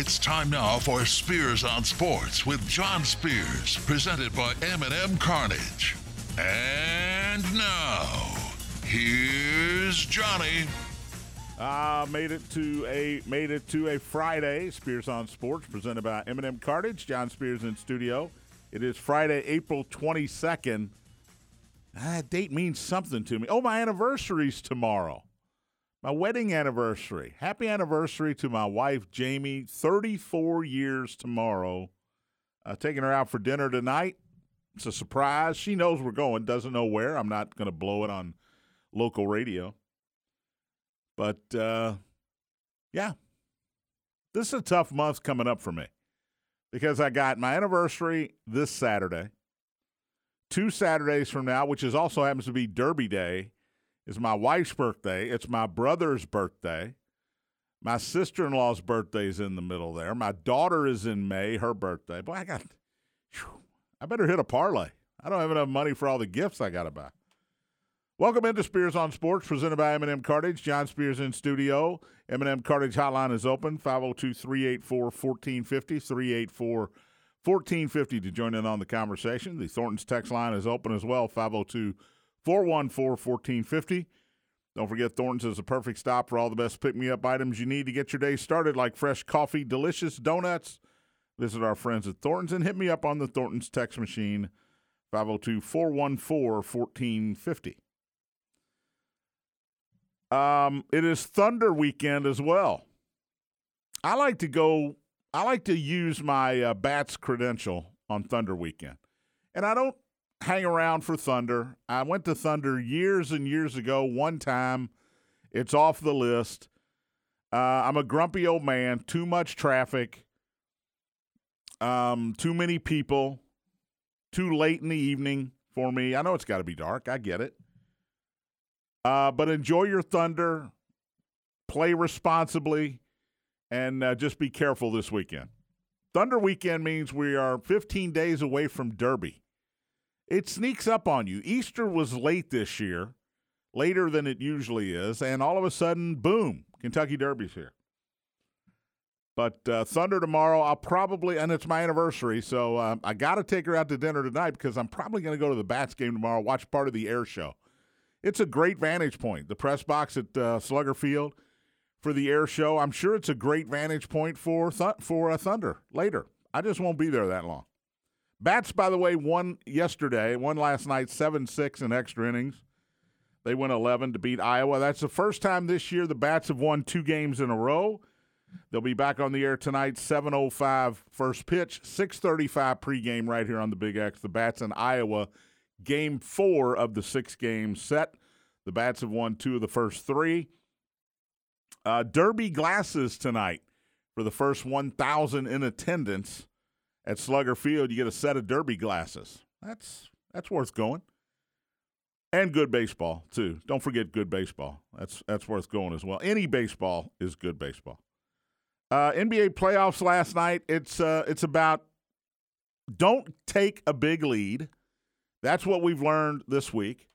It's time now for Spears on Sports with John Spears, presented by M&M Cartage. And now, here's Johnny. Uh, made it to a made it to a Friday. Spears on Sports, presented by M&M Cartage. John Spears in studio. It is Friday, April twenty second. That date means something to me. Oh, my anniversary's tomorrow. My wedding anniversary. Happy anniversary to my wife, Jamie. 34 years tomorrow. Uh, taking her out for dinner tonight. It's a surprise. She knows we're going, doesn't know where. I'm not going to blow it on local radio. But uh, yeah, this is a tough month coming up for me because I got my anniversary this Saturday. Two Saturdays from now, which is also happens to be Derby Day, is my wife's birthday. It's my brother's birthday. My sister in law's birthday is in the middle there. My daughter is in May, her birthday. Boy, I got, whew, I better hit a parlay. I don't have enough money for all the gifts I got to buy. Welcome into Spears on Sports, presented by M&M Cartage. John Spears in studio. M&M Cartage hotline is open, 502-384-1450, 384 1450 to join in on the conversation. The Thornton's text line is open as well, 502 414 1450. Don't forget, Thornton's is a perfect stop for all the best pick me up items you need to get your day started, like fresh coffee, delicious donuts. Visit our friends at Thornton's and hit me up on the Thornton's text machine, 502 414 1450. Um, it is Thunder weekend as well. I like to go I like to use my uh, bats credential on Thunder weekend. And I don't hang around for Thunder. I went to Thunder years and years ago, one time. It's off the list. Uh, I'm a grumpy old man, too much traffic, um, too many people, too late in the evening for me. I know it's got to be dark. I get it. Uh, but enjoy your Thunder, play responsibly and uh, just be careful this weekend. Thunder weekend means we are 15 days away from Derby. It sneaks up on you. Easter was late this year, later than it usually is, and all of a sudden, boom, Kentucky Derby's here. But uh, Thunder tomorrow, I'll probably, and it's my anniversary, so uh, I got to take her out to dinner tonight because I'm probably going to go to the Bats game tomorrow, watch part of the air show. It's a great vantage point. The press box at uh, Slugger Field for the air show. I'm sure it's a great vantage point for th- for a Thunder later. I just won't be there that long. Bats, by the way, won yesterday, won last night, seven six in extra innings. They went 11 to beat Iowa. That's the first time this year the Bats have won two games in a row. They'll be back on the air tonight, 7.05 first pitch, 6.35 pregame right here on the Big X. The Bats in Iowa, game four of the six games set. The Bats have won two of the first three. Uh, Derby glasses tonight for the first 1,000 in attendance at Slugger Field. You get a set of Derby glasses. That's that's worth going. And good baseball too. Don't forget good baseball. That's that's worth going as well. Any baseball is good baseball. Uh, NBA playoffs last night. It's uh, it's about don't take a big lead. That's what we've learned this week.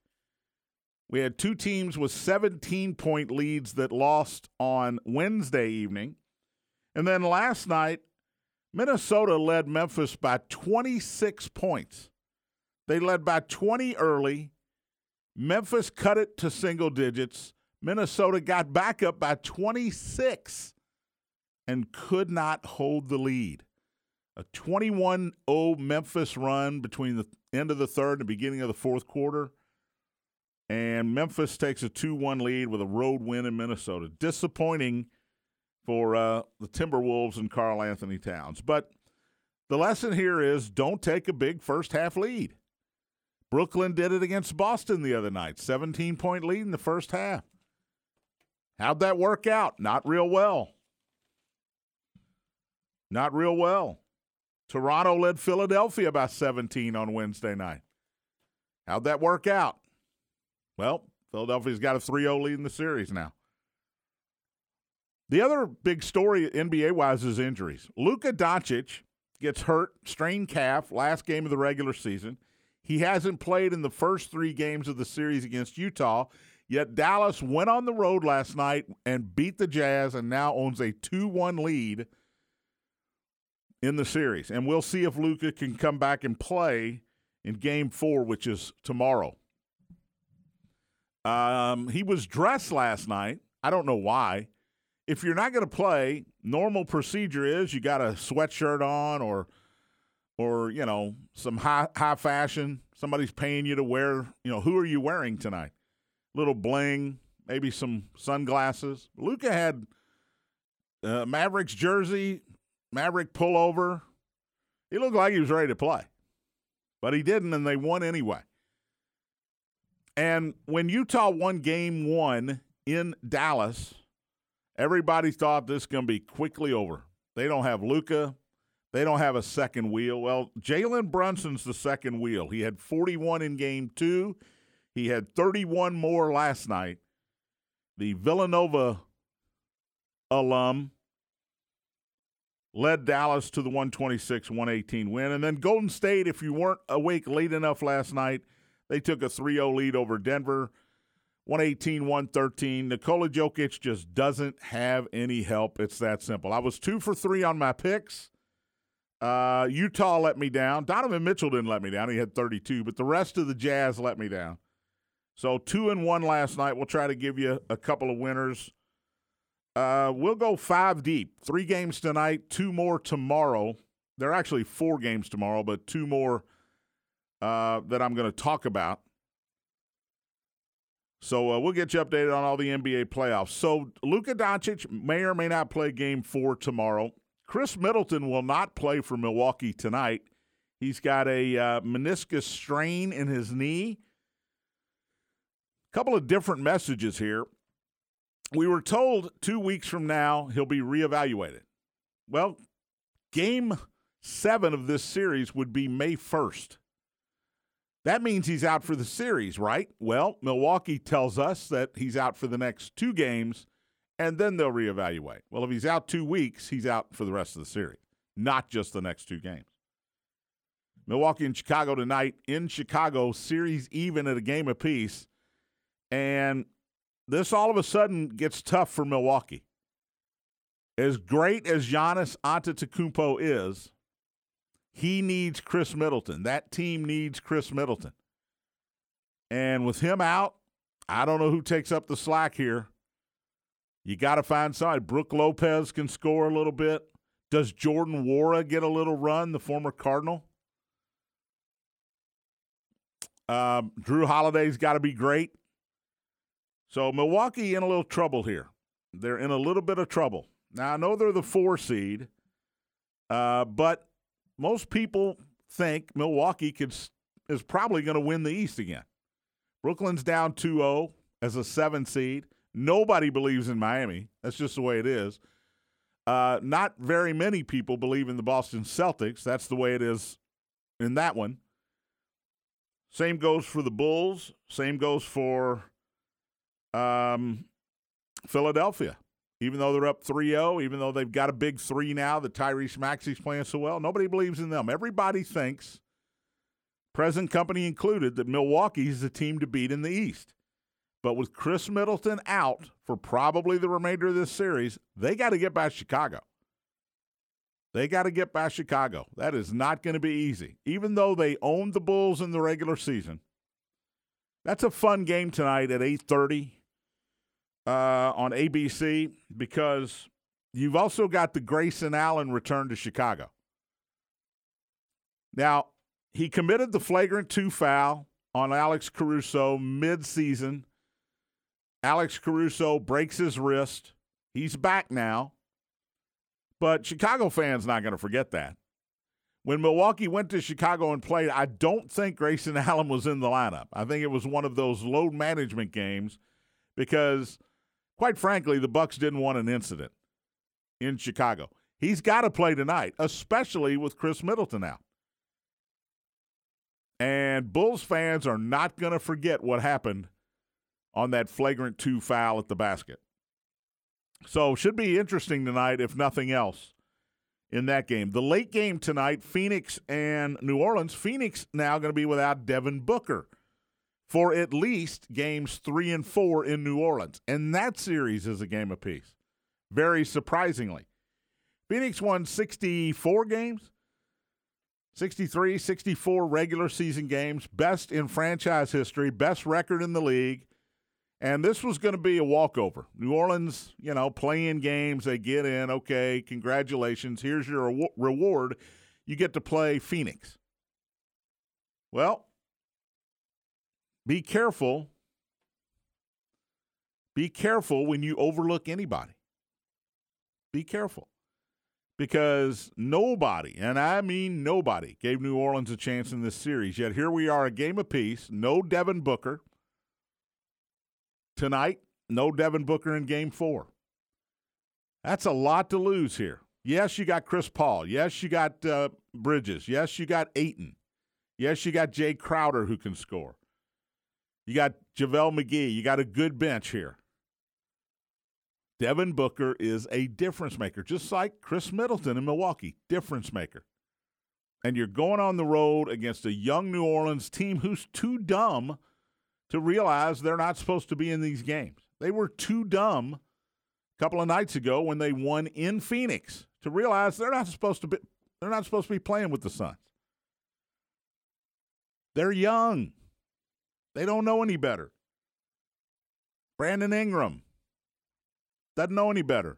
We had two teams with 17 point leads that lost on Wednesday evening. And then last night, Minnesota led Memphis by 26 points. They led by 20 early. Memphis cut it to single digits. Minnesota got back up by 26 and could not hold the lead. A 21 0 Memphis run between the end of the third and beginning of the fourth quarter and Memphis takes a 2 1 lead with a road win in Minnesota. Disappointing for uh, the Timberwolves and Karl-Anthony Towns. But the lesson here is don't take a big first half lead. Brooklyn did it against Boston the other night, 17 point lead in the first half. How'd that work out? Not real well. Not real well. Toronto led Philadelphia by 17 on Wednesday night. How'd that work out? Well, Philadelphia's got a 3 0 lead in the series now. The other big story NBA wise is injuries. Luka Doncic gets hurt, strained calf, last game of the regular season. He hasn't played in the first three games of the series against Utah, yet Dallas went on the road last night and beat the Jazz and now owns a 2 1 lead in the series. And we'll see if Luka can come back and play in game four, which is tomorrow. Um, he was dressed last night. I don't know why. If you're not going to play, normal procedure is you got a sweatshirt on or or you know some high high fashion. Somebody's paying you to wear. You know who are you wearing tonight? Little bling, maybe some sunglasses. Luka had uh, Mavericks jersey, Maverick pullover. He looked like he was ready to play, but he didn't, and they won anyway. And when Utah won game one in Dallas, everybody thought this is going to be quickly over. They don't have Luka. They don't have a second wheel. Well, Jalen Brunson's the second wheel. He had 41 in game two. He had 31 more last night. The Villanova alum led Dallas to the 126 118 win. And then Golden State, if you weren't awake late enough last night, they took a 3 0 lead over Denver, 118 113. Nikola Jokic just doesn't have any help. It's that simple. I was two for three on my picks. Uh, Utah let me down. Donovan Mitchell didn't let me down. He had 32, but the rest of the Jazz let me down. So two and one last night. We'll try to give you a couple of winners. Uh, we'll go five deep. Three games tonight, two more tomorrow. There are actually four games tomorrow, but two more uh, that I'm going to talk about. So uh, we'll get you updated on all the NBA playoffs. So Luka Doncic may or may not play Game Four tomorrow. Khris Middleton will not play for Milwaukee tonight. He's got a uh, meniscus strain in his knee. A couple of different messages here. We were told two weeks from now he'll be reevaluated. Well, game seven of this series would be May 1st. That means he's out for the series, right? Well, Milwaukee tells us that he's out for the next two games and then they'll reevaluate. Well, if he's out two weeks, he's out for the rest of the series, not just the next two games. Milwaukee and Chicago tonight in Chicago, series even at a game apiece. And this all of a sudden gets tough for Milwaukee. As great as Giannis Antetokounmpo is, he needs Khris Middleton. That team needs Khris Middleton. And with him out, I don't know who takes up the slack here. You got to find somebody. Brook Lopez can score a little bit. Does Jordan Nwora get a little run, the former Cardinal? Um, Jrue Holiday's got to be great. So Milwaukee in a little trouble here. They're in a little bit of trouble. Now I know they're the four seed, uh, but most people think Milwaukee could is probably going to win the East again. Brooklyn's down 2-0 as a seven seed. Nobody believes in Miami. That's just the way it is. Uh, not very many people believe in the Boston Celtics. That's the way it is in that one. Same goes for the Bulls. Same goes for um, Philadelphia. Even though they're up 3 0, even though they've got a big three now that Tyrese Maxey's playing so well, nobody believes in them. Everybody thinks, present company included, that Milwaukee is the team to beat in the East. But with Khris Middleton out for probably the remainder of this series, they got to get by Chicago. They got to get by Chicago. That is not going to be easy. Even though they owned the Bulls in the regular season. That's a fun game tonight at 8:30 uh, on ABC because you've also got the Grayson Allen return to Chicago. Now, he committed the flagrant two foul on Alex Caruso mid-season Alex Caruso breaks his wrist. He's back now. But Chicago fans not going to forget that. When Milwaukee went to Chicago and played, I don't think Grayson Allen was in the lineup. I think it was one of those load management games because quite frankly, the Bucks didn't want an incident in Chicago. He's got to play tonight, especially with Khris Middleton out. And Bulls fans are not going to forget what happened on that flagrant two foul at the basket. So should be interesting tonight, if nothing else, in that game. The late game tonight, Phoenix and New Orleans. Phoenix now going to be without Devin Booker for at least games three and four in New Orleans. And that series is a game apiece. Very surprisingly. Phoenix won 64 games, 63, 64 regular season games, best in franchise history, best record in the league. And this was going to be a walkover. New Orleans, you know, playing games, they get in. Okay, congratulations. Here's your reward. You get to play Phoenix. Well, be careful. Be careful when you overlook anybody. Be careful. Because nobody, and I mean nobody, gave New Orleans a chance in this series. Yet here we are, a game apiece. No Devin Booker. Tonight, no Devin Booker in game four. That's a lot to lose here. Yes, you got Chris Paul. Yes, you got uh, Bridges. Yes, you got Ayton. Yes, you got Jae Crowder who can score. You got JaVale McGee. You got a good bench here. Devin Booker is a difference maker, just like Khris Middleton in Milwaukee, difference maker. And you're going on the road against a young New Orleans team who's too dumb to realize they're not supposed to be in these games. They were too dumb a couple of nights ago when they won in Phoenix to realize they're not supposed to be they're not supposed to be playing with the Suns. They're young. They don't know any better. Brandon Ingram doesn't know any better.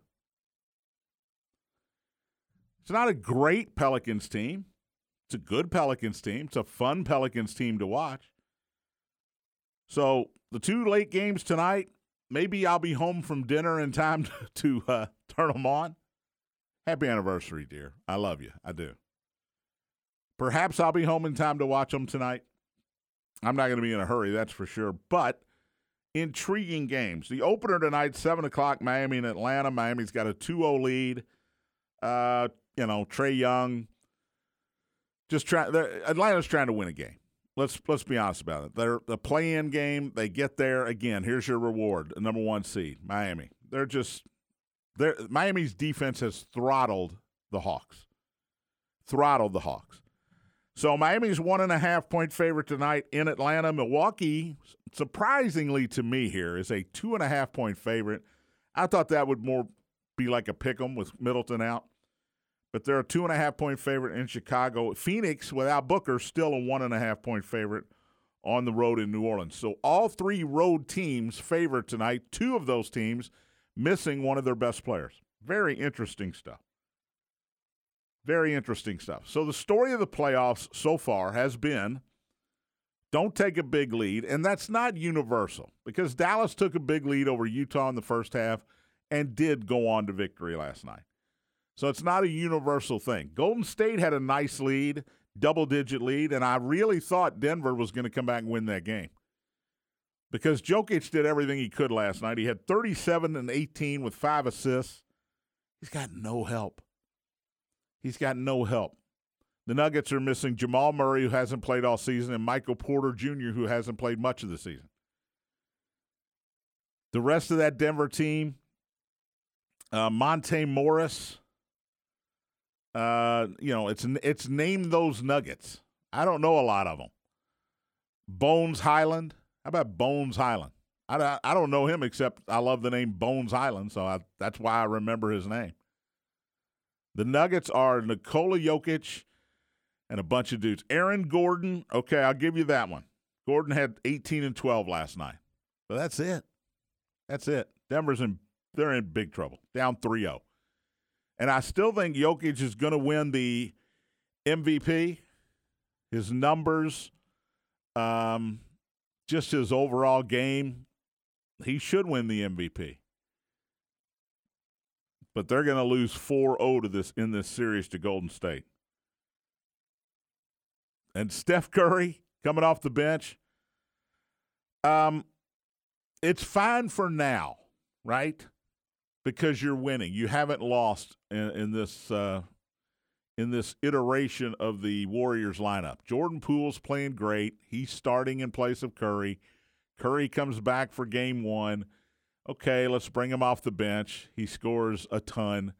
It's not a great Pelicans team. It's a good Pelicans team. It's a fun Pelicans team to watch. So the two late games tonight, maybe I'll be home from dinner in time to uh, turn them on. Happy anniversary, dear. I love you. I do. Perhaps I'll be home in time to watch them tonight. I'm not going to be in a hurry, that's for sure. But intriguing games. The opener tonight, 7 o'clock, Miami and Atlanta. Miami's got a 2 0 lead. Uh, you know, Trae Young. Just trying. Atlanta's trying to win a game. Let's let's be honest about it. They're the play-in game. They get there again. Here's your reward: number one seed, Miami. They're just they're Miami's defense has throttled the Hawks. Throttled the Hawks. So Miami's one and a half point favorite tonight in Atlanta. Milwaukee, surprisingly to me, here is a two and a half point favorite. I thought that would more be like a pick 'em with Middleton out, but they're a two and a half point favorite in Chicago. Phoenix, without Booker, still a one and a half point favorite on the road in New Orleans. So all three road teams favored tonight. Two of those teams missing one of their best players. Very interesting stuff. Very interesting stuff. So the story of the playoffs so far has been don't take a big lead, and that's not universal because Dallas took a big lead over Utah in the first half and did go on to victory last night. So it's not a universal thing. Golden State had a nice lead, double digit lead, and I really thought Denver was going to come back and win that game. Because Jokic did everything he could last night. He had 37 and 18 with five assists. He's got no help. He's got no help. The Nuggets are missing Jamal Murray, who hasn't played all season, and Michael Porter Jr., who hasn't played much of the season. The rest of that Denver team, uh, Monte Morris, uh, you know, it's it's named those Nuggets. I don't know a lot of them. Bones Hyland. How about Bones Hyland? I, I don't know him except I love the name Bones Hyland, so I, that's why I remember his name. The Nuggets are Nikola Jokic and a bunch of dudes. Aaron Gordon, okay, I'll give you that one. Gordon had 18 and 12 last night. But that's it. That's it. Denver's in they're in big trouble. Down 3-0. And I still think Jokic is going to win the MVP. His numbers um just his overall game, he should win the MVP but they're going to lose 4-0 to this in this series to Golden State. And Steph Curry coming off the bench. Um, it's fine for now, right? Because you're winning. You haven't lost in, in this uh, in this iteration of the Warriors lineup. Jordan Poole's playing great. He's starting in place of Curry. Curry comes back for game one okay, let's bring him off the bench. He scores a ton.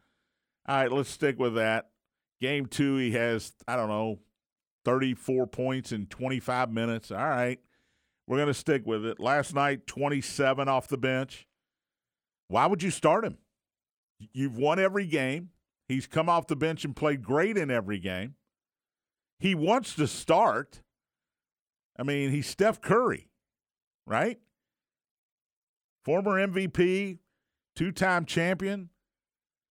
All right, let's stick with that. Game two, he has, I don't know, 34 points in 25 minutes. All right, we're going to stick with it. Last night, 27 off the bench. Why would you start him? You've won every game. He's come off the bench and played great in every game. He wants to start. I mean, he's Steph Curry, right? Former MVP, two time champion,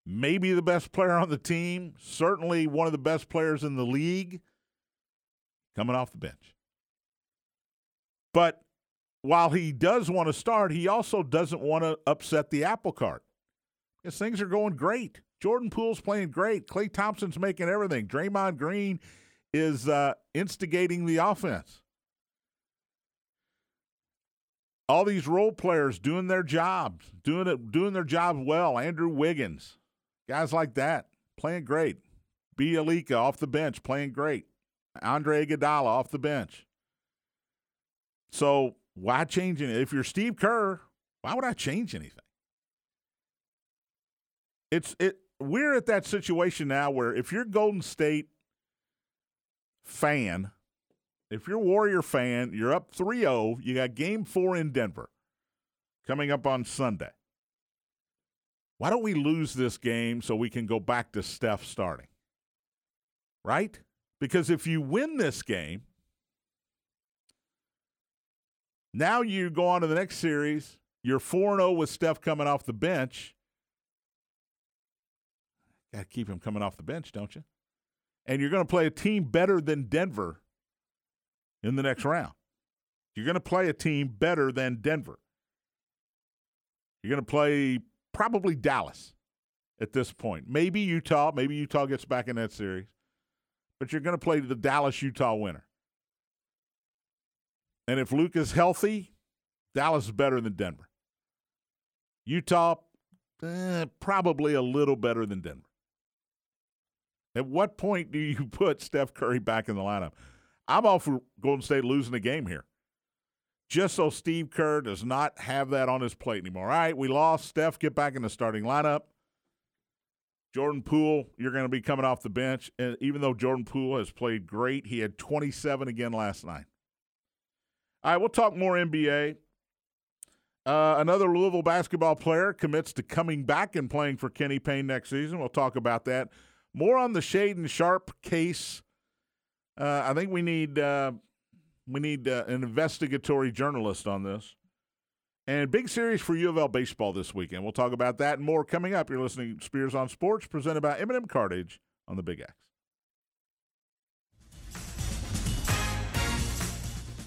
maybe the best player on the team, certainly one of the best players in the league, coming off the bench. But while he does want to start, he also doesn't want to upset the apple cart. Because things are going great. Jordan Poole's playing great. Klay Thompson's making everything. Draymond Green is uh, instigating the offense. All these role players doing their jobs, doing it, doing their job well. Andrew Wiggins, guys like that, playing great. Bjelica off the bench, playing great. Andre Iguodala off the bench. So why changing it? If you're Steve Kerr, why would I change anything? It's it. We're at that situation now where if you're Golden State fan, if you're a Warrior fan, you're up 3-0, you got game 4 in Denver coming up on Sunday. Why don't we lose this game so we can go back to Steph starting? Right? Because if you win this game, now you go on to the next series. You're 4 0 with Steph coming off the bench. Got to keep him coming off the bench, don't you? And you're going to play a team better than Denver in the next round. You're going to play a team better than Denver. You're going to play probably Dallas at this point. Maybe Utah. Maybe Utah gets back in that series. But you're going to play the Dallas Utah winner. And if Luke is healthy, Dallas is better than Denver. Utah, eh, probably a little better than Denver. At what point do you put Steph Curry back in the lineup? I'm all for Golden State losing a game here. Just so Steve Kerr does not have that on his plate anymore. All right, we lost. Steph, get back in the starting lineup. Jordan Poole, you're going to be coming off the bench. And even though Jordan Poole has played great, he had 27 again last night. All right, we'll talk more NBA. Uh, another Louisville basketball player commits to coming back and playing for Kenny Payne next season. We'll talk about that. More on the Shaedon Sharpe case. Uh, I think we need uh, we need uh, an investigatory journalist on this. And big series for U of L baseball this weekend. We'll talk about that and more coming up. You're listening to Spears on Sports, presented by M&M Cartage on the Big X.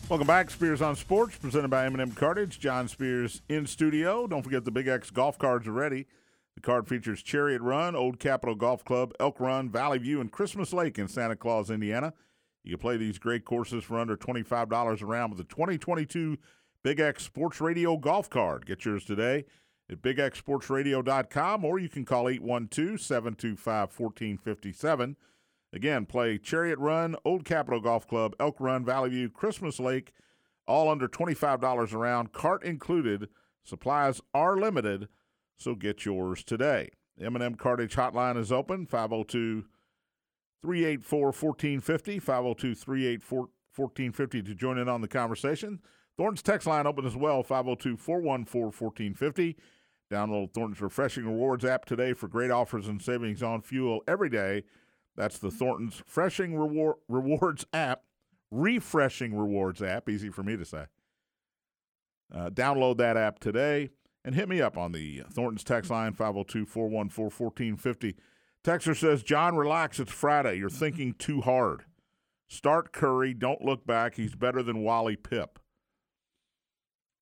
Welcome back, Spears on Sports, presented by M&M Cartage. John Spears in studio. Don't forget the Big X golf cards are ready. The card features Chariot Run, Old Capitol Golf Club, Elk Run, Valley View, and Christmas Lake in Santa Claus, Indiana. You can play these great courses for under $25 a round with the 2022 Big X Sports Radio golf card. Get yours today at bigxsportsradio.com or you can call 812 725 1457. Again, play Chariot Run, Old Capitol Golf Club, Elk Run, Valley View, Christmas Lake, all under $25 a round, cart included. Supplies are limited, so get yours today. M&M Cartage Hotline is open, 502 384 1450, 502 384 1450 to join in on the conversation. Thornton's text line open as well, 502 414 1450. Download Thornton's Refreshing Rewards app today for great offers and savings on fuel every day. That's the Thornton's Refreshing Reward, Rewards app, Refreshing Rewards app, easy for me to say. Uh, download that app today and hit me up on the Thornton's text line, 502 414 1450. Texter says, John, relax. It's Friday. You're thinking too hard. Start Curry. Don't look back. He's better than Wally Pipp.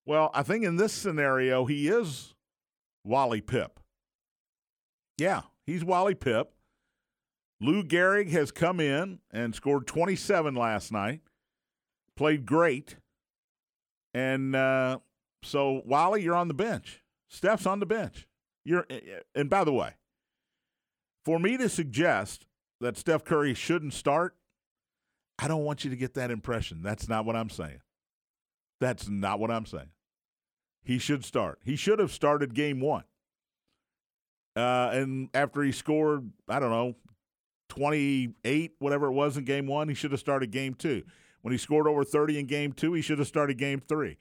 Well, I think in this scenario, he is Wally Pipp. Yeah, he's Wally Pipp. Lou Gehrig has come in and scored 27 last night, played great. And uh, so, Wally, you're on the bench. Steph's on the bench. You're, and by the way, for me to suggest that Steph Curry shouldn't start, I don't want you to get that impression. That's not what I'm saying. That's not what I'm saying. He should start. He should have started game one. Uh, and after he scored, I don't know, 28, whatever it was in game one, he should have started game two. When he scored over 30 in game two, he should have started game three.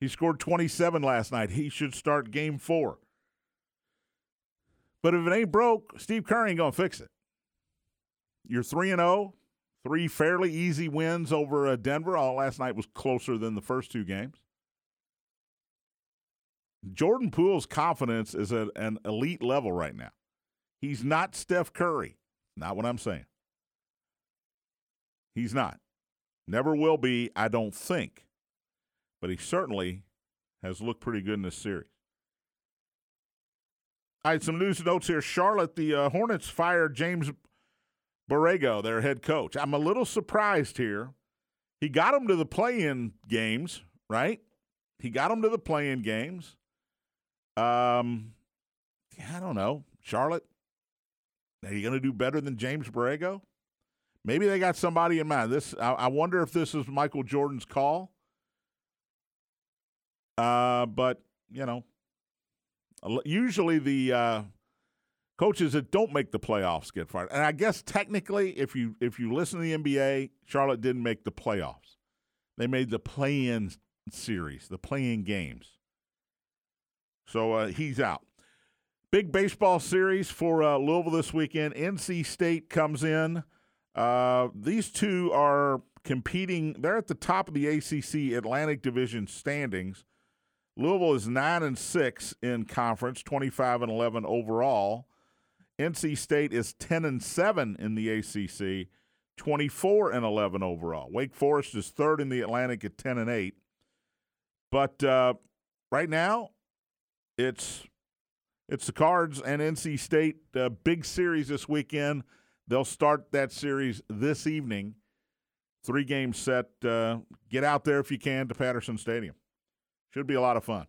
He scored 27 last night. He should start game four. But if it ain't broke, Steve Kerr ain't to fix it. You're 3 and 0, three fairly easy wins over uh, Denver. All last night was closer than the first two games. Jordan Poole's confidence is at an elite level right now. He's not Steph Curry. Not what I'm saying. He's not. Never will be, I don't think. But he certainly has looked pretty good in this series. All right, some news notes here. Charlotte, the uh, Hornets fired James Borrego, their head coach. I'm a little surprised here. He got them to the play in games, right? He got them to the play in games. Um, I don't know. Charlotte, are you going to do better than James Borrego? Maybe they got somebody in mind. This I, I wonder if this is Michael Jordan's call. Uh, but you know, usually the uh, coaches that don't make the playoffs get fired. And I guess technically, if you if you listen to the NBA, Charlotte didn't make the playoffs. They made the play-in series, the play-in games. So uh, he's out. Big baseball series for uh, Louisville this weekend. NC State comes in. Uh, these two are competing. They're at the top of the ACC Atlantic Division standings. Louisville is nine and six in conference, twenty-five and eleven overall. NC State is ten and seven in the ACC, twenty-four and eleven overall. Wake Forest is third in the Atlantic at ten and eight. But uh, right now, it's it's the Cards and NC State uh, big series this weekend. They'll start that series this evening. Three game set. Uh, get out there if you can to Patterson Stadium. Should be a lot of fun.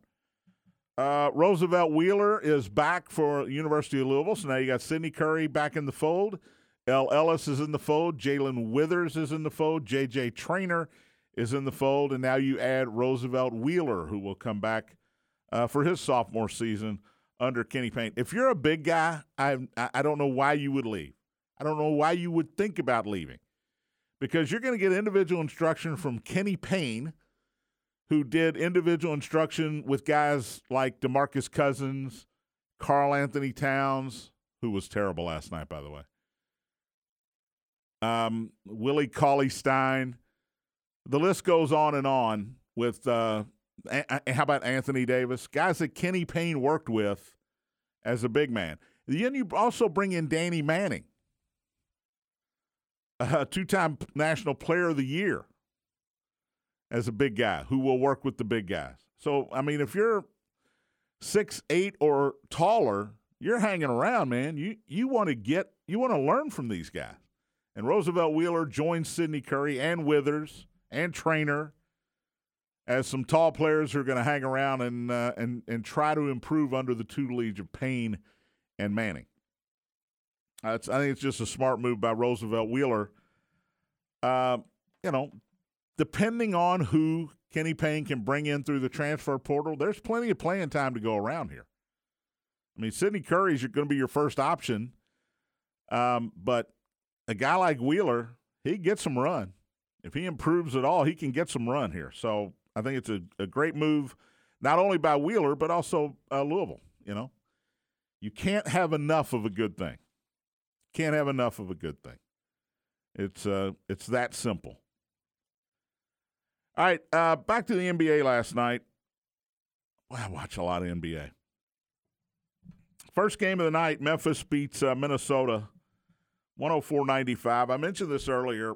Uh, Roosevelt Wheeler is back for University of Louisville. So now you got Sydney Curry back in the fold. El Ellis is in the fold. Jalen Withers is in the fold. J.J. Traynor is in the fold. And now you add Roosevelt Wheeler, who will come back uh, for his sophomore season under Kenny Payne. If you're a big guy, I I don't know why you would leave. I don't know why you would think about leaving, because you're going to get individual instruction from Kenny Payne, who did individual instruction with guys like Demarcus Cousins, Karl-Anthony Towns, who was terrible last night, by the way. Um, Willie Cauley Stein. The list goes on and on with uh, how about Anthony Davis? Guys that Kenny Payne worked with as a big man. Then you also bring in Danny Manning, a two time National Player of the Year, as a big guy who will work with the big guys. So, I mean, if you're six, eight, or taller, you're hanging around, man. You you want to get you want to learn from these guys. And Roosevelt Wheeler joins Sydney Curry and Withers and Traynor as some tall players who are going to hang around and uh, and and try to improve under the tutelage of Payne and Manning. Uh, I think it's just a smart move by Roosevelt Wheeler. Uh, you know, depending on who Kenny Payne can bring in through the transfer portal, there's plenty of playing time to go around here. I mean, Sydney Curry is going to be your first option, um, but a guy like Wheeler, he gets some run. If he improves at all, he can get some run here. So I think it's a, a great move, not only by Wheeler, but also uh, Louisville. You know, you can't have enough of a good thing. Can't have enough of a good thing. It's uh, it's that simple. All right, uh, back to the NBA last night. I watch a lot of NBA. First game of the night, Memphis beats uh, Minnesota 104-95. I mentioned this earlier.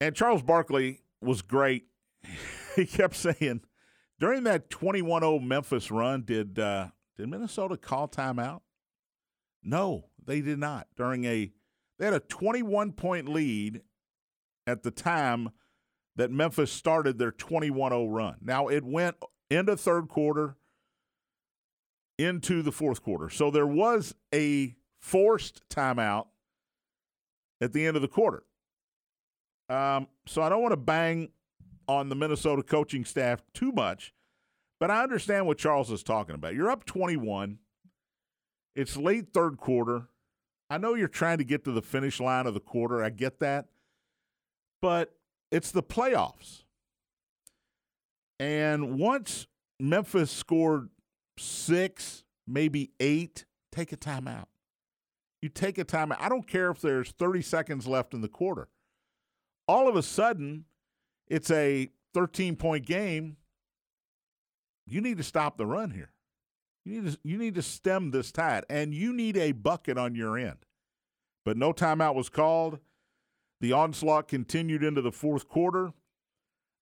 And Charles Barkley was great he kept saying during that 21-0 Memphis run, did uh, did Minnesota call timeout? No, they did not. During a they had a 21 point lead at the time that Memphis started their 21-0 run. Now it went into third quarter into the fourth quarter. So there was a forced timeout at the end of the quarter. Um, so I don't want to bang on the Minnesota coaching staff too much, but I understand what Charles is talking about. You're up 21. It's late third quarter. I know you're trying to get to the finish line of the quarter. I get that. But it's the playoffs. And once Memphis scored six, maybe eight take a timeout. You take a timeout. I don't care if there's 30 seconds left in the quarter. All of a sudden, it's a 13 point game. You need to stop the run here. You need to you need to stem this tide, and you need a bucket on your end. But no timeout was called. The onslaught continued into the fourth quarter.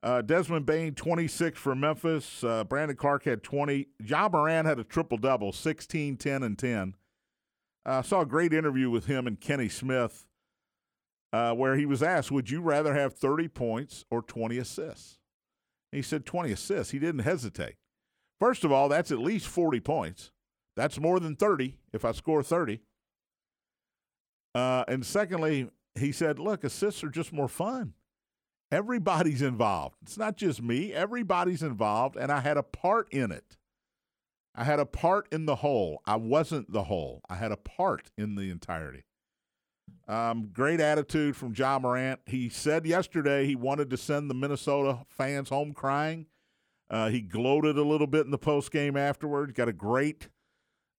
Uh, Desmond Bane, 26 for Memphis. Uh, Brandon Clarke had 20. Ja Morant had a triple double, 16, 10, and 10. I uh, saw a great interview with him and Kenny Smith uh, where he was asked, Would you rather have 30 points or 20 assists? And he said 20 assists. He didn't hesitate. First of all, that's at least 40 points. That's more than 30 if I score 30. Uh, and secondly, he said, Look, assists are just more fun. Everybody's involved. It's not just me, everybody's involved, and I had a part in it. I had a part in the whole. I wasn't the whole. I had a part in the entirety. Um, great attitude from Ja Morant. He said yesterday he wanted to send the Minnesota fans home crying. Uh, he gloated a little bit in the post game afterwards. Got a great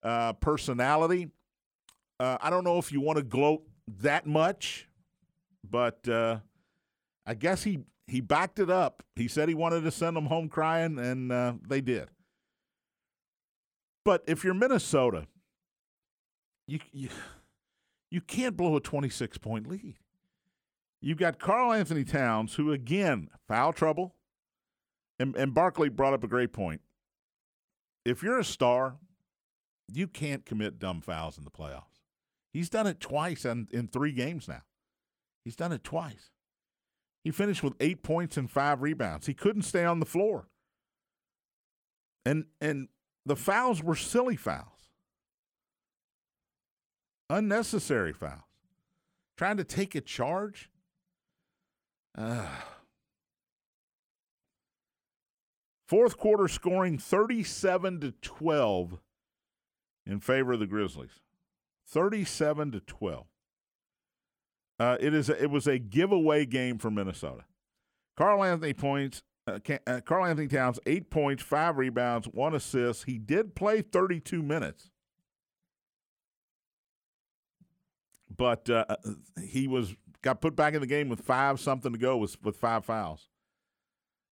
uh, personality. Uh, I don't know if you want to gloat that much, but uh, I guess he he backed it up. He said he wanted to send them home crying, and uh, they did. But if you're Minnesota, you you you can't blow a 26 point lead. You've got Karl-Anthony Towns, who again foul trouble, and, and Barkley brought up a great point. If you're a star, you can't commit dumb fouls in the playoffs. He's done it twice in, in three games now. He's done it twice. He finished with eight points and five rebounds. He couldn't stay on the floor. And and the fouls were silly fouls. Unnecessary fouls. Trying to take a charge. Uh, Fourth quarter scoring 37 to 12 in favor of the Grizzlies. 37 to 12. Uh, it is a, it was a giveaway game for Minnesota. Carl Anthony points. Uh, uh, Karl-Anthony Towns eight points, five rebounds, one assist. He did play 32 minutes, but uh, uh, he was got put back in the game with five something to go with with five fouls.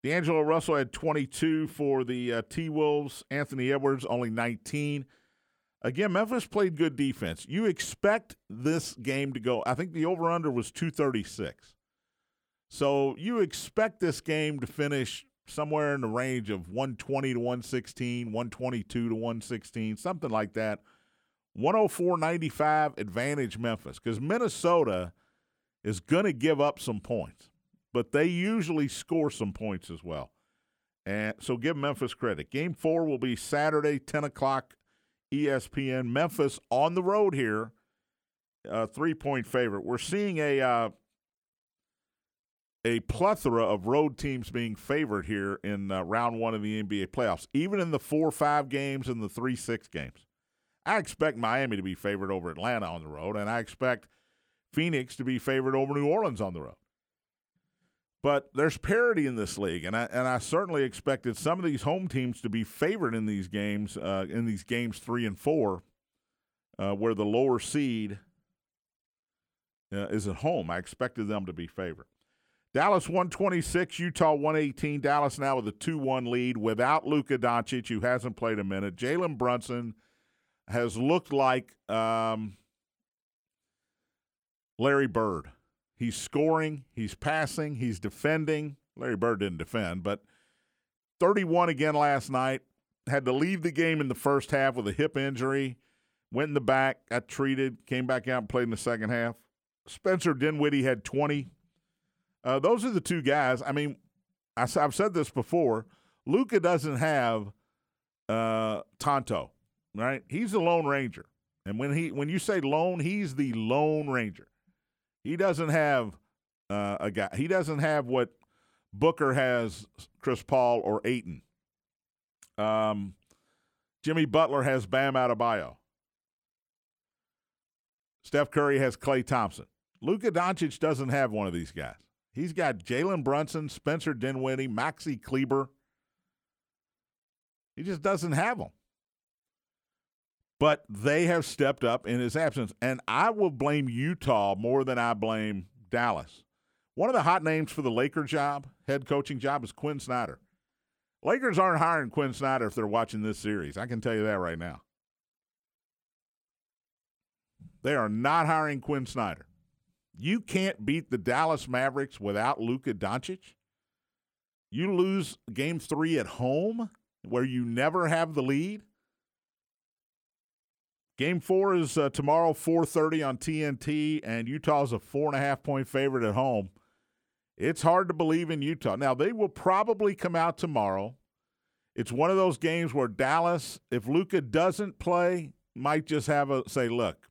D'Angelo Russell had 22 for the uh, T Wolves. Anthony Edwards only 19. Again, Memphis played good defense. You expect this game to go. I think the over under was 236. So you expect this game to finish somewhere in the range of 120 to 116, 122 to 116, something like that. 104.95 advantage Memphis because Minnesota is going to give up some points but they usually score some points as well. And so give Memphis credit. Game four will be Saturday, 10 o'clock, ESPN. Memphis on the road here, a three point favorite. We're seeing a uh, a plethora of road teams being favored here in uh, round one of the NBA playoffs, even in the four five games and the three six games. I expect Miami to be favored over Atlanta on the road, and I expect Phoenix to be favored over New Orleans on the road. But there's parity in this league, and I and I certainly expected some of these home teams to be favored in these games, uh, in these games three and four, uh, where the lower seed uh, is at home. I expected them to be favored. Dallas 126, Utah 118. Dallas now with a 2 1 lead without Luka Doncic, who hasn't played a minute. Jalen Brunson has looked like um, Larry Bird. He's scoring, he's passing, he's defending. Larry Bird didn't defend, but 31 again last night. Had to leave the game in the first half with a hip injury. Went in the back, got treated, came back out and played in the second half. Spencer Dinwiddie had 20. Uh, those are the two guys. I mean, I, have said this before. Luka doesn't have uh, Tonto, right? He's the Lone Ranger, and when he when you say lone, he's the Lone Ranger. He doesn't have uh, a guy. He doesn't have what Booker has, Chris Paul or Ayton. Um, Jimmy Butler has Bam Adebayo. Steph Curry has Klay Thompson. Luka Doncic doesn't have one of these guys. He's got Jalen Brunson, Spencer Dinwiddie, Maxi Kleber. He just doesn't have them. But they have stepped up in his absence. And I will blame Utah more than I blame Dallas. One of the hot names for the Laker job, head coaching job, is Quin Snyder. Lakers aren't hiring Quin Snyder if they're watching this series. I can tell you that right now. They are not hiring Quin Snyder. You can't beat the Dallas Mavericks without Luka Doncic. You lose game three at home where you never have the lead. Game four is uh, tomorrow, 4.30 on TNT, and Utah's a four and a half point favorite at home. It's hard to believe in Utah. Now, they will probably come out tomorrow. It's one of those games where Dallas, if Luka doesn't play, might just have a say, look,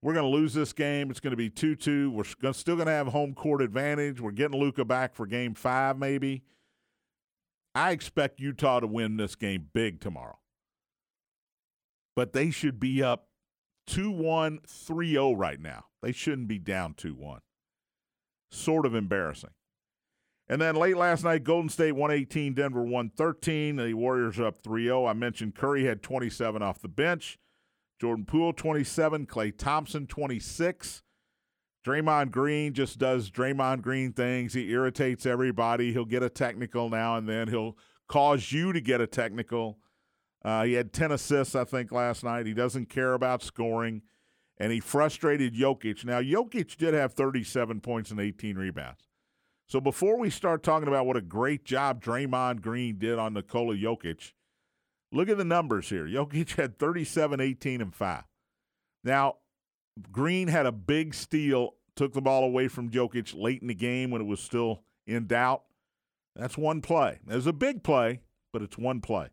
we're going to lose this game. It's going to be 2 2. We're still going to have home court advantage. We're getting Luka back for game five, maybe. I expect Utah to win this game big tomorrow. But they should be up 2 1, 3 0 right now. They shouldn't be down 2 1 sort of embarrassing. And then late last night, Golden State 118, Denver 113. The Warriors up 3 0. I mentioned Curry had 27 off the bench. Jordan Poole 27, Klay Thompson 26. Draymond Green just does Draymond Green things. He irritates everybody. He'll get a technical now and then. He'll cause you to get a technical. Uh, he had 10 assists, I think, last night. He doesn't care about scoring and he frustrated Jokic. Now, Jokic did have 37 points and 18 rebounds. So before we start talking about what a great job Draymond Green did on Nikola Jokic, look at the numbers here. Jokic had 37, 18, and 5. Now, Green had a big steal, took the ball away from Jokic late in the game when it was still in doubt. That's one play. It was a big play, but it's one play.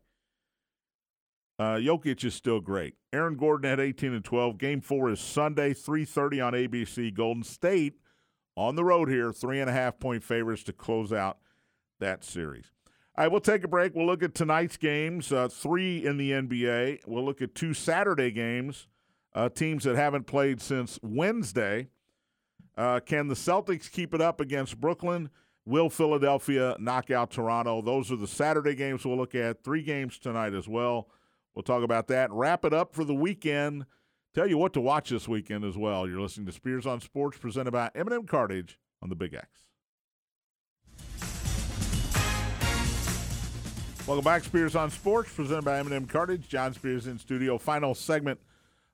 Uh, Jokic is still great. Aaron Gordon had 18 and 12. Game four is Sunday, 3:30 on ABC. Golden State on the road here, three and a half point favorites to close out that series. All right, we'll take a break. We'll look at tonight's games, uh, three in the NBA. We'll look at two Saturday games, uh, teams that haven't played since Wednesday. Uh, can the Celtics keep it up against Brooklyn? Will Philadelphia knock out Toronto? Those are the Saturday games we'll look at. Three games tonight as well. We'll talk about that. Wrap it up for the weekend. Tell you what to watch this weekend as well. You're listening to Spears on Sports, presented by M&M Cartage on the Big X. Welcome back, Spears on Sports, presented by M&M Cartage. John Spears in studio. Final segment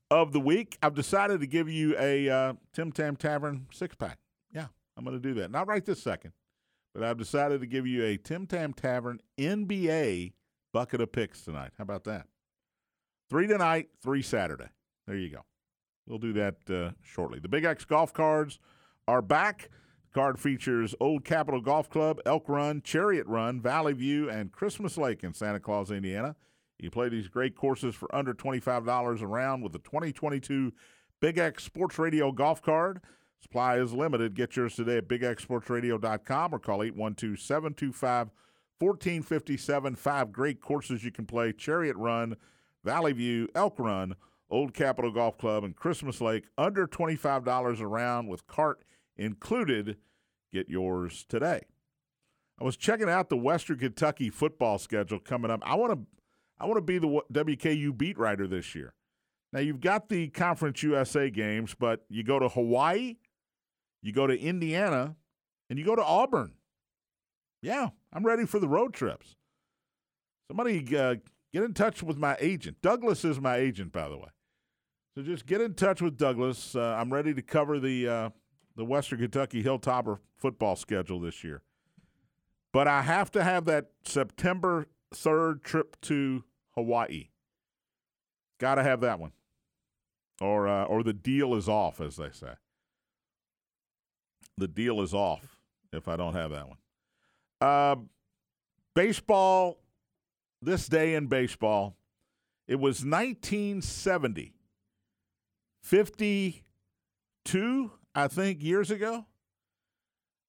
of the week. I've decided to give you a uh, Tim Tam Tavern six pack. Yeah, I'm going to do that. Not right this second, but I've decided to give you a Tim Tam Tavern NBA bucket of picks tonight. How about that? Three tonight, three Saturday. There you go. We'll do that uh, shortly. The Big X golf cards are back. The card features Old Capitol Golf Club, Elk Run, Chariot Run, Valley View, and Christmas Lake in Santa Claus, Indiana. You play these great courses for under $25 a round with the 2022 Big X Sports Radio golf card. Supply is limited. Get yours today at bigxsportsradio.com or call 812 725 1457. Five great courses you can play Chariot Run, Valley View, Elk Run, Old Capitol Golf Club, and Christmas Lake. Under $25 a round with cart included. Get yours today. I was checking out the Western Kentucky football schedule coming up. I want to I want to be the WKU beat writer this year. Now you've got the Conference USA games, but you go to Hawaii, you go to Indiana, and you go to Auburn. Yeah, I'm ready for the road trips. Somebody uh, get in touch with my agent. Douglas is my agent, by the way. So just get in touch with Douglas. Uh, I'm ready to cover the uh, the Western Kentucky Hilltopper football schedule this year. But I have to have that September 3rd trip to Hawaii. Got to have that one. Or uh, or the deal is off as they say. The deal is off if I don't have that one. Uh, baseball this day in baseball. It was 1970, 52, I think, years ago.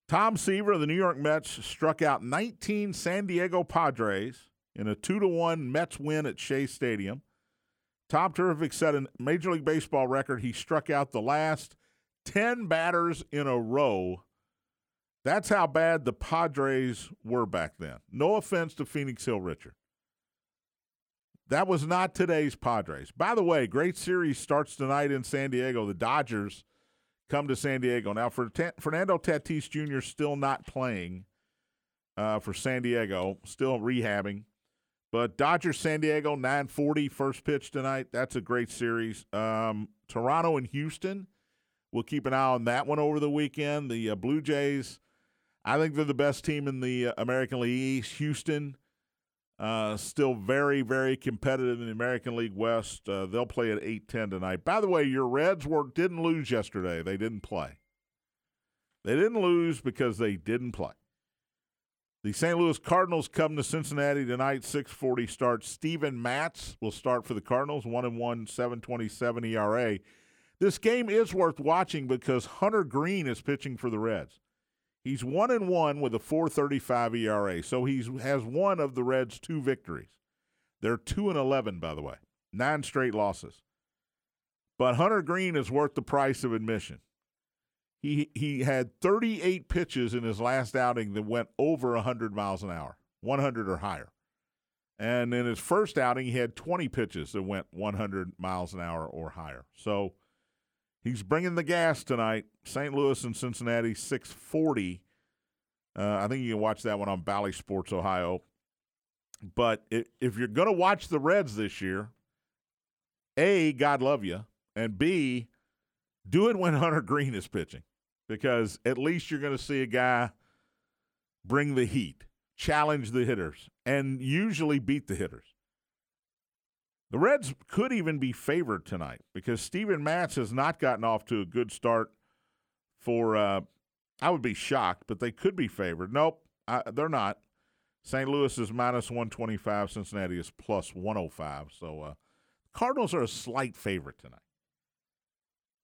Tom Seaver of the New York Mets struck out 19 San Diego Padres in a 2 to 1 Mets win at Shea Stadium. Tom Terrific set a Major League Baseball record. He struck out the last 10 batters in a row. That's how bad the Padres were back then. No offense to Phoenix Hill Richard. That was not today's Padres. By the way, great series starts tonight in San Diego. The Dodgers come to San Diego. Now, for T- Fernando Tatis Jr., still not playing uh, for San Diego, still rehabbing. But Dodgers San Diego 940 first pitch tonight. That's a great series. Um, Toronto and Houston. We'll keep an eye on that one over the weekend. The uh, Blue Jays, I think they're the best team in the uh, American League East. Houston, uh, still very, very competitive in the American League West. Uh, they'll play at 8-10 tonight. By the way, your Reds were didn't lose yesterday. They didn't play. They didn't lose because they didn't play. The St. Louis Cardinals come to Cincinnati tonight, 640 start. Steven Matz will start for the Cardinals, 1 and 1, 727 ERA. This game is worth watching because Hunter Greene is pitching for the Reds. He's 1 and 1 with a 435 ERA, so he has one of the Reds' two victories. They're 2 and 11 by the way. Nine straight losses. But Hunter Greene is worth the price of admission. He he had 38 pitches in his last outing that went over 100 miles an hour, 100 or higher. And in his first outing, he had 20 pitches that went 100 miles an hour or higher. So he's bringing the gas tonight. St. Louis and Cincinnati, 640. Uh, I think you can watch that one on Bally Sports Ohio. But if you're going to watch the Reds this year, A, God love you, and B, do it when Hunter Greene is pitching because at least you're going to see a guy bring the heat, challenge the hitters, and usually beat the hitters. The Reds could even be favored tonight because Steven Matz has not gotten off to a good start for. Uh, I would be shocked, but they could be favored. Nope, I, they're not. St. Louis is minus 125. Cincinnati is plus 105. So uh, Cardinals are a slight favorite tonight.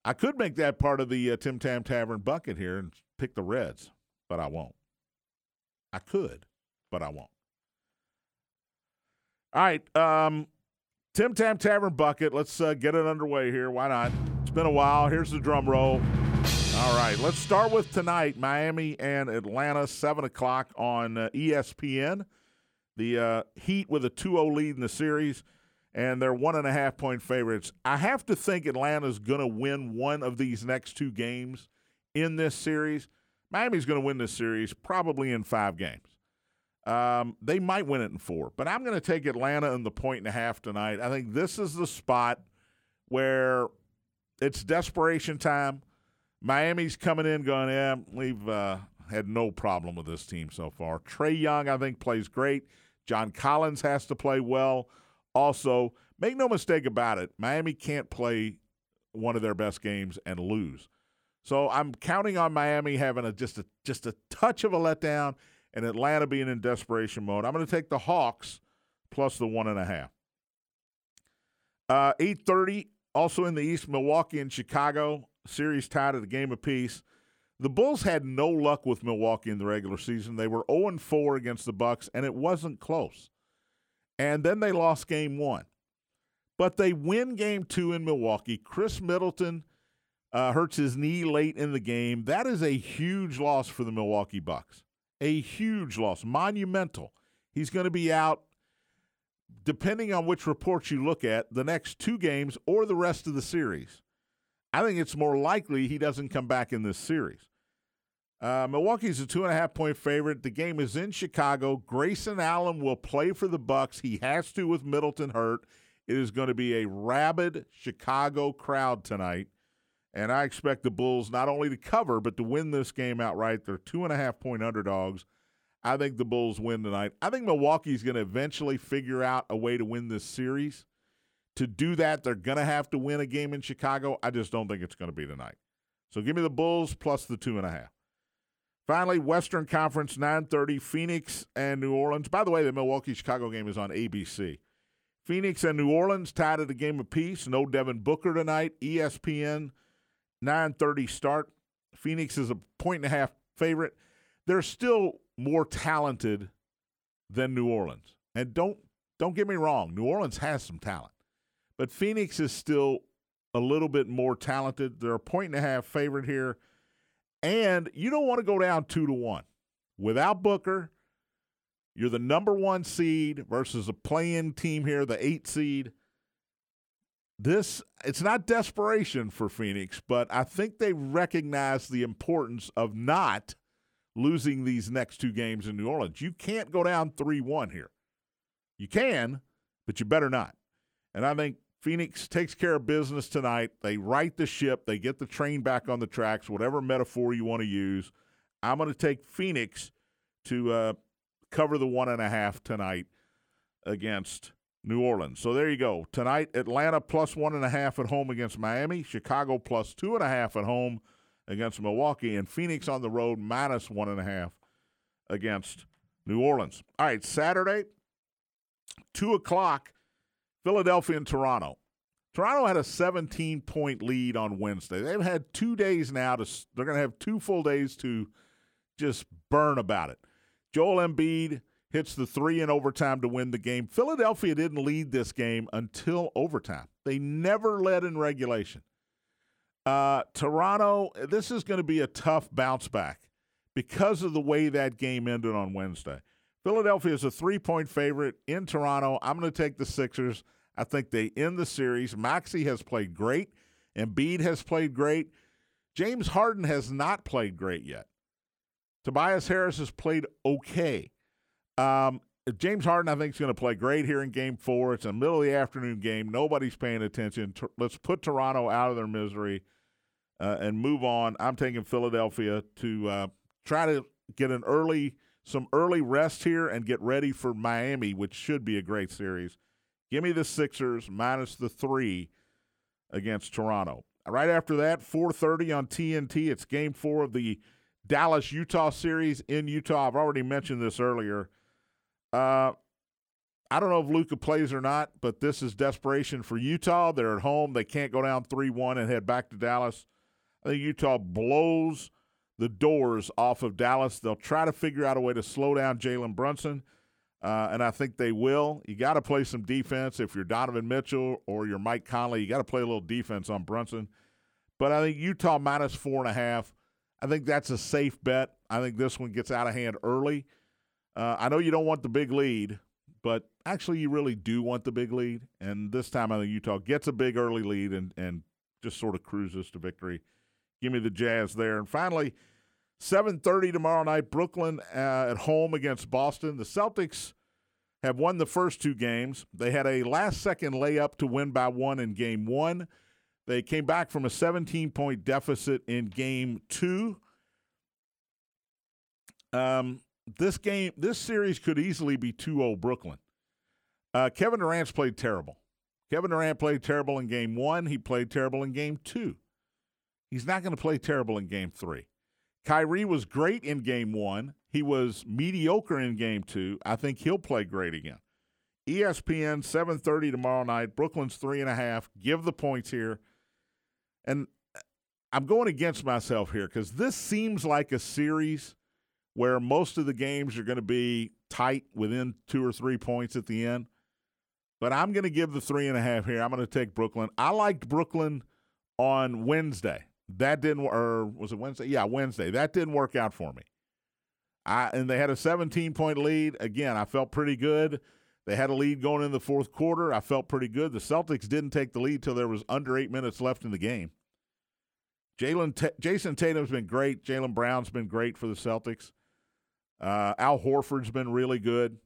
I could make that part of the uh, Tim Tam Tavern bucket here and pick the Reds, but I won't. I could, but I won't. All right, um, Tim Tam Tavern bucket. Let's uh, get it underway here. Why not? It's been a while. Here's the drum roll. All right, let's start with tonight Miami and Atlanta, 7 o'clock on uh, ESPN. The uh, Heat with a 2 0 lead in the series and they're one and a half point favorites. I have to think Atlanta's going to win one of these next two games in this series. Miami's going to win this series probably in five games. Um, they might win it in four, but I'm going to take Atlanta in the point and a half tonight. I think this is the spot where it's desperation time. Miami's coming in going, yeah, we've uh, had no problem with this team so far. Trae Young, I think, plays great. John Collins has to play well. Also, make no mistake about it, Miami can't play one of their best games and lose. So I'm counting on Miami having a just a just a touch of a letdown and Atlanta being in desperation mode. I'm going to take the Hawks plus the one and a half. Uh, 8:30, also in the East, Milwaukee and Chicago series tied at a game apiece. The Bulls had no luck with Milwaukee in the regular season. They were 0 4 against the Bucks, and it wasn't close and then they lost game one. But they win game two in Milwaukee. Khris Middleton uh, hurts his knee late in the game. That is a huge loss for the Milwaukee Bucks. A huge loss, monumental. He's going to be out, depending on which reports you look at, the next two games or the rest of the series. I think it's more likely he doesn't come back in this series. Uh, Milwaukee's a two and a half point favorite. The game is in Chicago. Grayson Allen will play for the Bucks. He has to with Middleton hurt. It is going to be a rabid Chicago crowd tonight, and I expect the Bulls not only to cover but to win this game outright. They're two and a half point underdogs. I think the Bulls win tonight. I think Milwaukee's going to eventually figure out a way to win this series. To do that, they're going to have to win a game in Chicago. I just don't think it's going to be tonight. So give me the Bulls plus the two and a half. Finally, Western Conference 9:30 Phoenix and New Orleans. By the way, the Milwaukee Chicago game is on ABC. Phoenix and New Orleans tied at a game apiece. No Devin Booker tonight. ESPN 9:30 start. Phoenix is a point and a half favorite. They're still more talented than New Orleans. And don't don't get me wrong, New Orleans has some talent. But Phoenix is still a little bit more talented. They're a point and a half favorite here. And you don't want to go down two to one. Without Booker, You're the number one seed versus a play-in team here, the eight seed. This it's not desperation for Phoenix, but I think they recognize the importance of not losing these next two games in New Orleans. You can't go down 3 1 here. You can, but you better not. And I think Phoenix takes care of business tonight. They right the ship, they get the train back on the tracks, whatever metaphor you want to use. I'm going to take Phoenix to uh, cover the one and a half tonight against New Orleans. So there you go. Tonight, Atlanta plus one and a half at home against Miami, Chicago plus two and a half at home against Milwaukee, and Phoenix on the road minus one and a half against New Orleans. All right, Saturday, two o'clock, Philadelphia and Toronto. Toronto had a 17 point lead on Wednesday. They've had two days now to, they're going to have two full days to just burn about it. Joel Embiid hits the three in overtime to win the game. Philadelphia didn't lead this game until overtime. They never led in regulation. Uh, Toronto, this is going to be a tough bounce back because of the way that game ended on Wednesday. Philadelphia is a three point favorite in Toronto. I'm going to take the Sixers. I think they end the series. Maxey has played great. Embiid has played great. James Harden has not played great yet. Tobias Harris has played okay. Um, James Harden, I think, is going to play great here in Game Four. It's a middle of the afternoon game. Nobody's paying attention. Let's put Toronto out of their misery uh, and move on. I'm taking Philadelphia to uh, try to get an early, some early rest here and get ready for Miami, which should be a great series. Give me the Sixers minus the three against Toronto. Right after that, 4:30 on TNT. It's Game Four of the Dallas Utah series in Utah. I've already mentioned this earlier. Uh, I don't know if Luka plays or not, but this is desperation for Utah. They're at home. They can't go down 3 1 and head back to Dallas. I think Utah blows the doors off of Dallas. They'll try to figure out a way to slow down Jalen Brunson, uh, and I think they will. You got to play some defense. If you're Donovan Mitchell or you're Mike Conley, you got to play a little defense on Brunson. But I think Utah minus four and a half. I think that's a safe bet. I think this one gets out of hand early. Uh, I know you don't want the big lead, but actually you really do want the big lead. And this time I think Utah gets a big early lead and, and just sort of cruises to victory. Give me the Jazz there. And finally, 7:30 tomorrow night, Brooklyn uh, at home against Boston. The Celtics have won the first two games. They had a last-second layup to win by one in Game One. They came back from a 17-point deficit in Game Two. Um, this game, this series could easily be 2-0 Brooklyn. Uh, Kevin Durant's played terrible. Kevin Durant played terrible in Game One. He played terrible in Game Two. He's not going to play terrible in game three. Kyrie was great in game one. He was mediocre in game two. I think he'll play great again. ESPN, 7.30 tomorrow night. Brooklyn's three and a half. Give the points here. And I'm going against myself here because this seems like a series where most of the games are going to be tight within two or three points at the end. But I'm going to give the three and a half here. I'm going to take Brooklyn. I liked Brooklyn on Wednesday. That didn't, or was it Wednesday? Yeah, Wednesday. That didn't work out for me. I and they had a 17 point lead. Again, I felt pretty good. They had a lead going in the fourth quarter. I felt pretty good. The Celtics didn't take the lead till there was under eight minutes left in the game. Jalen T- Jayson Tatum's been great. Jaylen Brown's been great for the Celtics. Uh, Al Horford's been really good.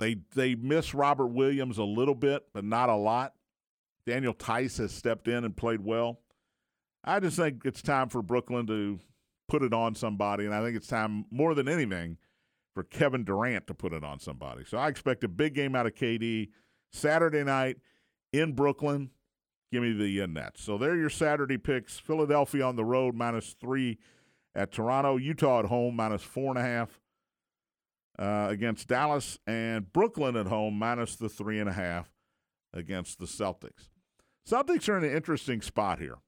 They they miss Robert Williams a little bit, but not a lot. Daniel Theis has stepped in and played well. I just think it's time for Brooklyn to put it on somebody, and I think it's time more than anything for Kevin Durant to put it on somebody. So I expect a big game out of KD Saturday night in Brooklyn. Give me the Nets. So there are your Saturday picks. Philadelphia on the road minus three at Toronto. Utah at home minus four and a half uh, against Dallas, and Brooklyn at home minus the three and a half against the Celtics. Celtics are in an interesting spot here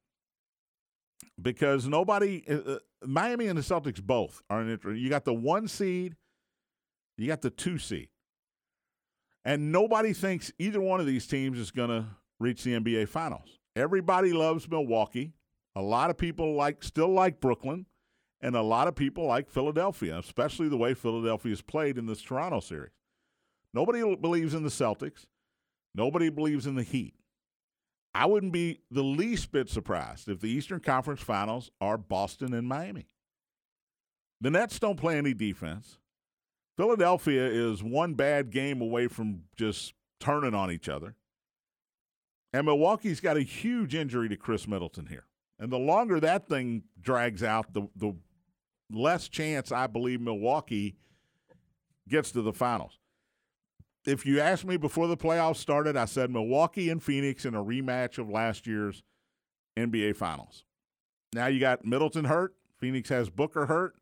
because nobody, uh, uh, Miami and the Celtics both are in interest. You got the one seed, you got the two seed, and nobody thinks either one of these teams is going to reach the NBA Finals. Everybody loves Milwaukee. A lot of people like still like Brooklyn, And a lot of people like Philadelphia, especially the way Philadelphia's played in this Toronto series. Nobody believes in the Celtics. Nobody believes in the Heat. I wouldn't be the least bit surprised if the Eastern Conference Finals are Boston and Miami. The Nets don't play any defense. Philadelphia is one bad game away from just turning on each other. And Milwaukee's got a huge injury to Khris Middleton here. And the longer that thing drags out, the the less chance I believe Milwaukee gets to the finals. If you asked me before the playoffs started, I said Milwaukee and Phoenix in a rematch of last year's NBA Finals. Now you got Middleton hurt. Phoenix has Booker hurt.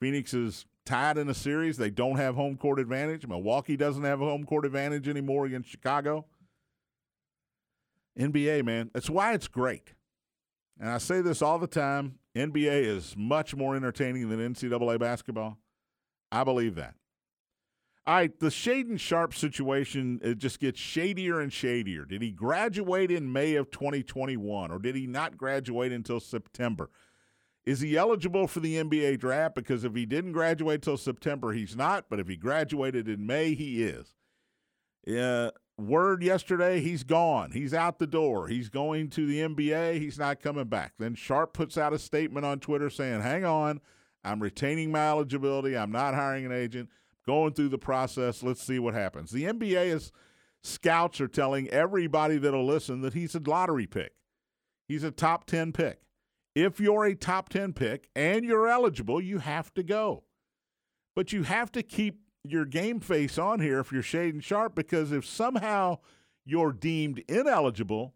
Phoenix is tied in a series. They don't have home court advantage. Milwaukee doesn't have a home court advantage anymore against Chicago. NBA, man, that's why it's great. And I say this all the time NBA is much more entertaining than NCAA basketball. I believe that. All right, the Shaedon Sharpe situation it just gets shadier and shadier. Did he graduate in May of 2021 or did he not graduate until September? Is he eligible for the NBA draft? Because if he didn't graduate till September, he's not. But if he graduated in May, he is. Uh, word yesterday, he's gone. He's out the door. He's going to the NBA. He's not coming back. Then Sharpe puts out a statement on Twitter saying, hang on, I'm retaining my eligibility. I'm not hiring an agent. Going through the process. Let's see what happens. The NBA is scouts are telling everybody that'll listen that he's a lottery pick. He's a top 10 pick. If you're a top 10 pick and you're eligible, you have to go. But you have to keep your game face on here if you're Shaedon Sharpe because if somehow you're deemed ineligible,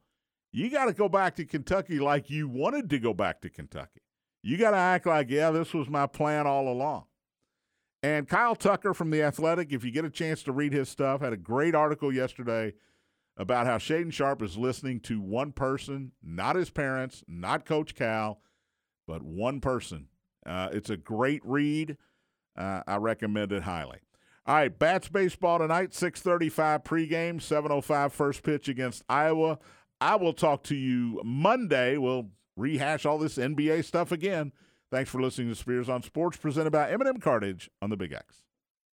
you got to go back to Kentucky like you wanted to go back to Kentucky. You got to act like, yeah, this was my plan all along. And Kyle Tucker from The Athletic, if you get a chance to read his stuff, had a great article yesterday about how Shaedon Sharpe is listening to one person, not his parents, not Coach Cal, but one person. Uh, it's a great read. Uh, I recommend it highly. All right, Bats baseball tonight, 635 pregame, 705 first pitch against Iowa. I will talk to you Monday. We'll rehash all this NBA stuff again. Thanks for listening to Spears on Sports, presented by M&M Cartage on the Big X.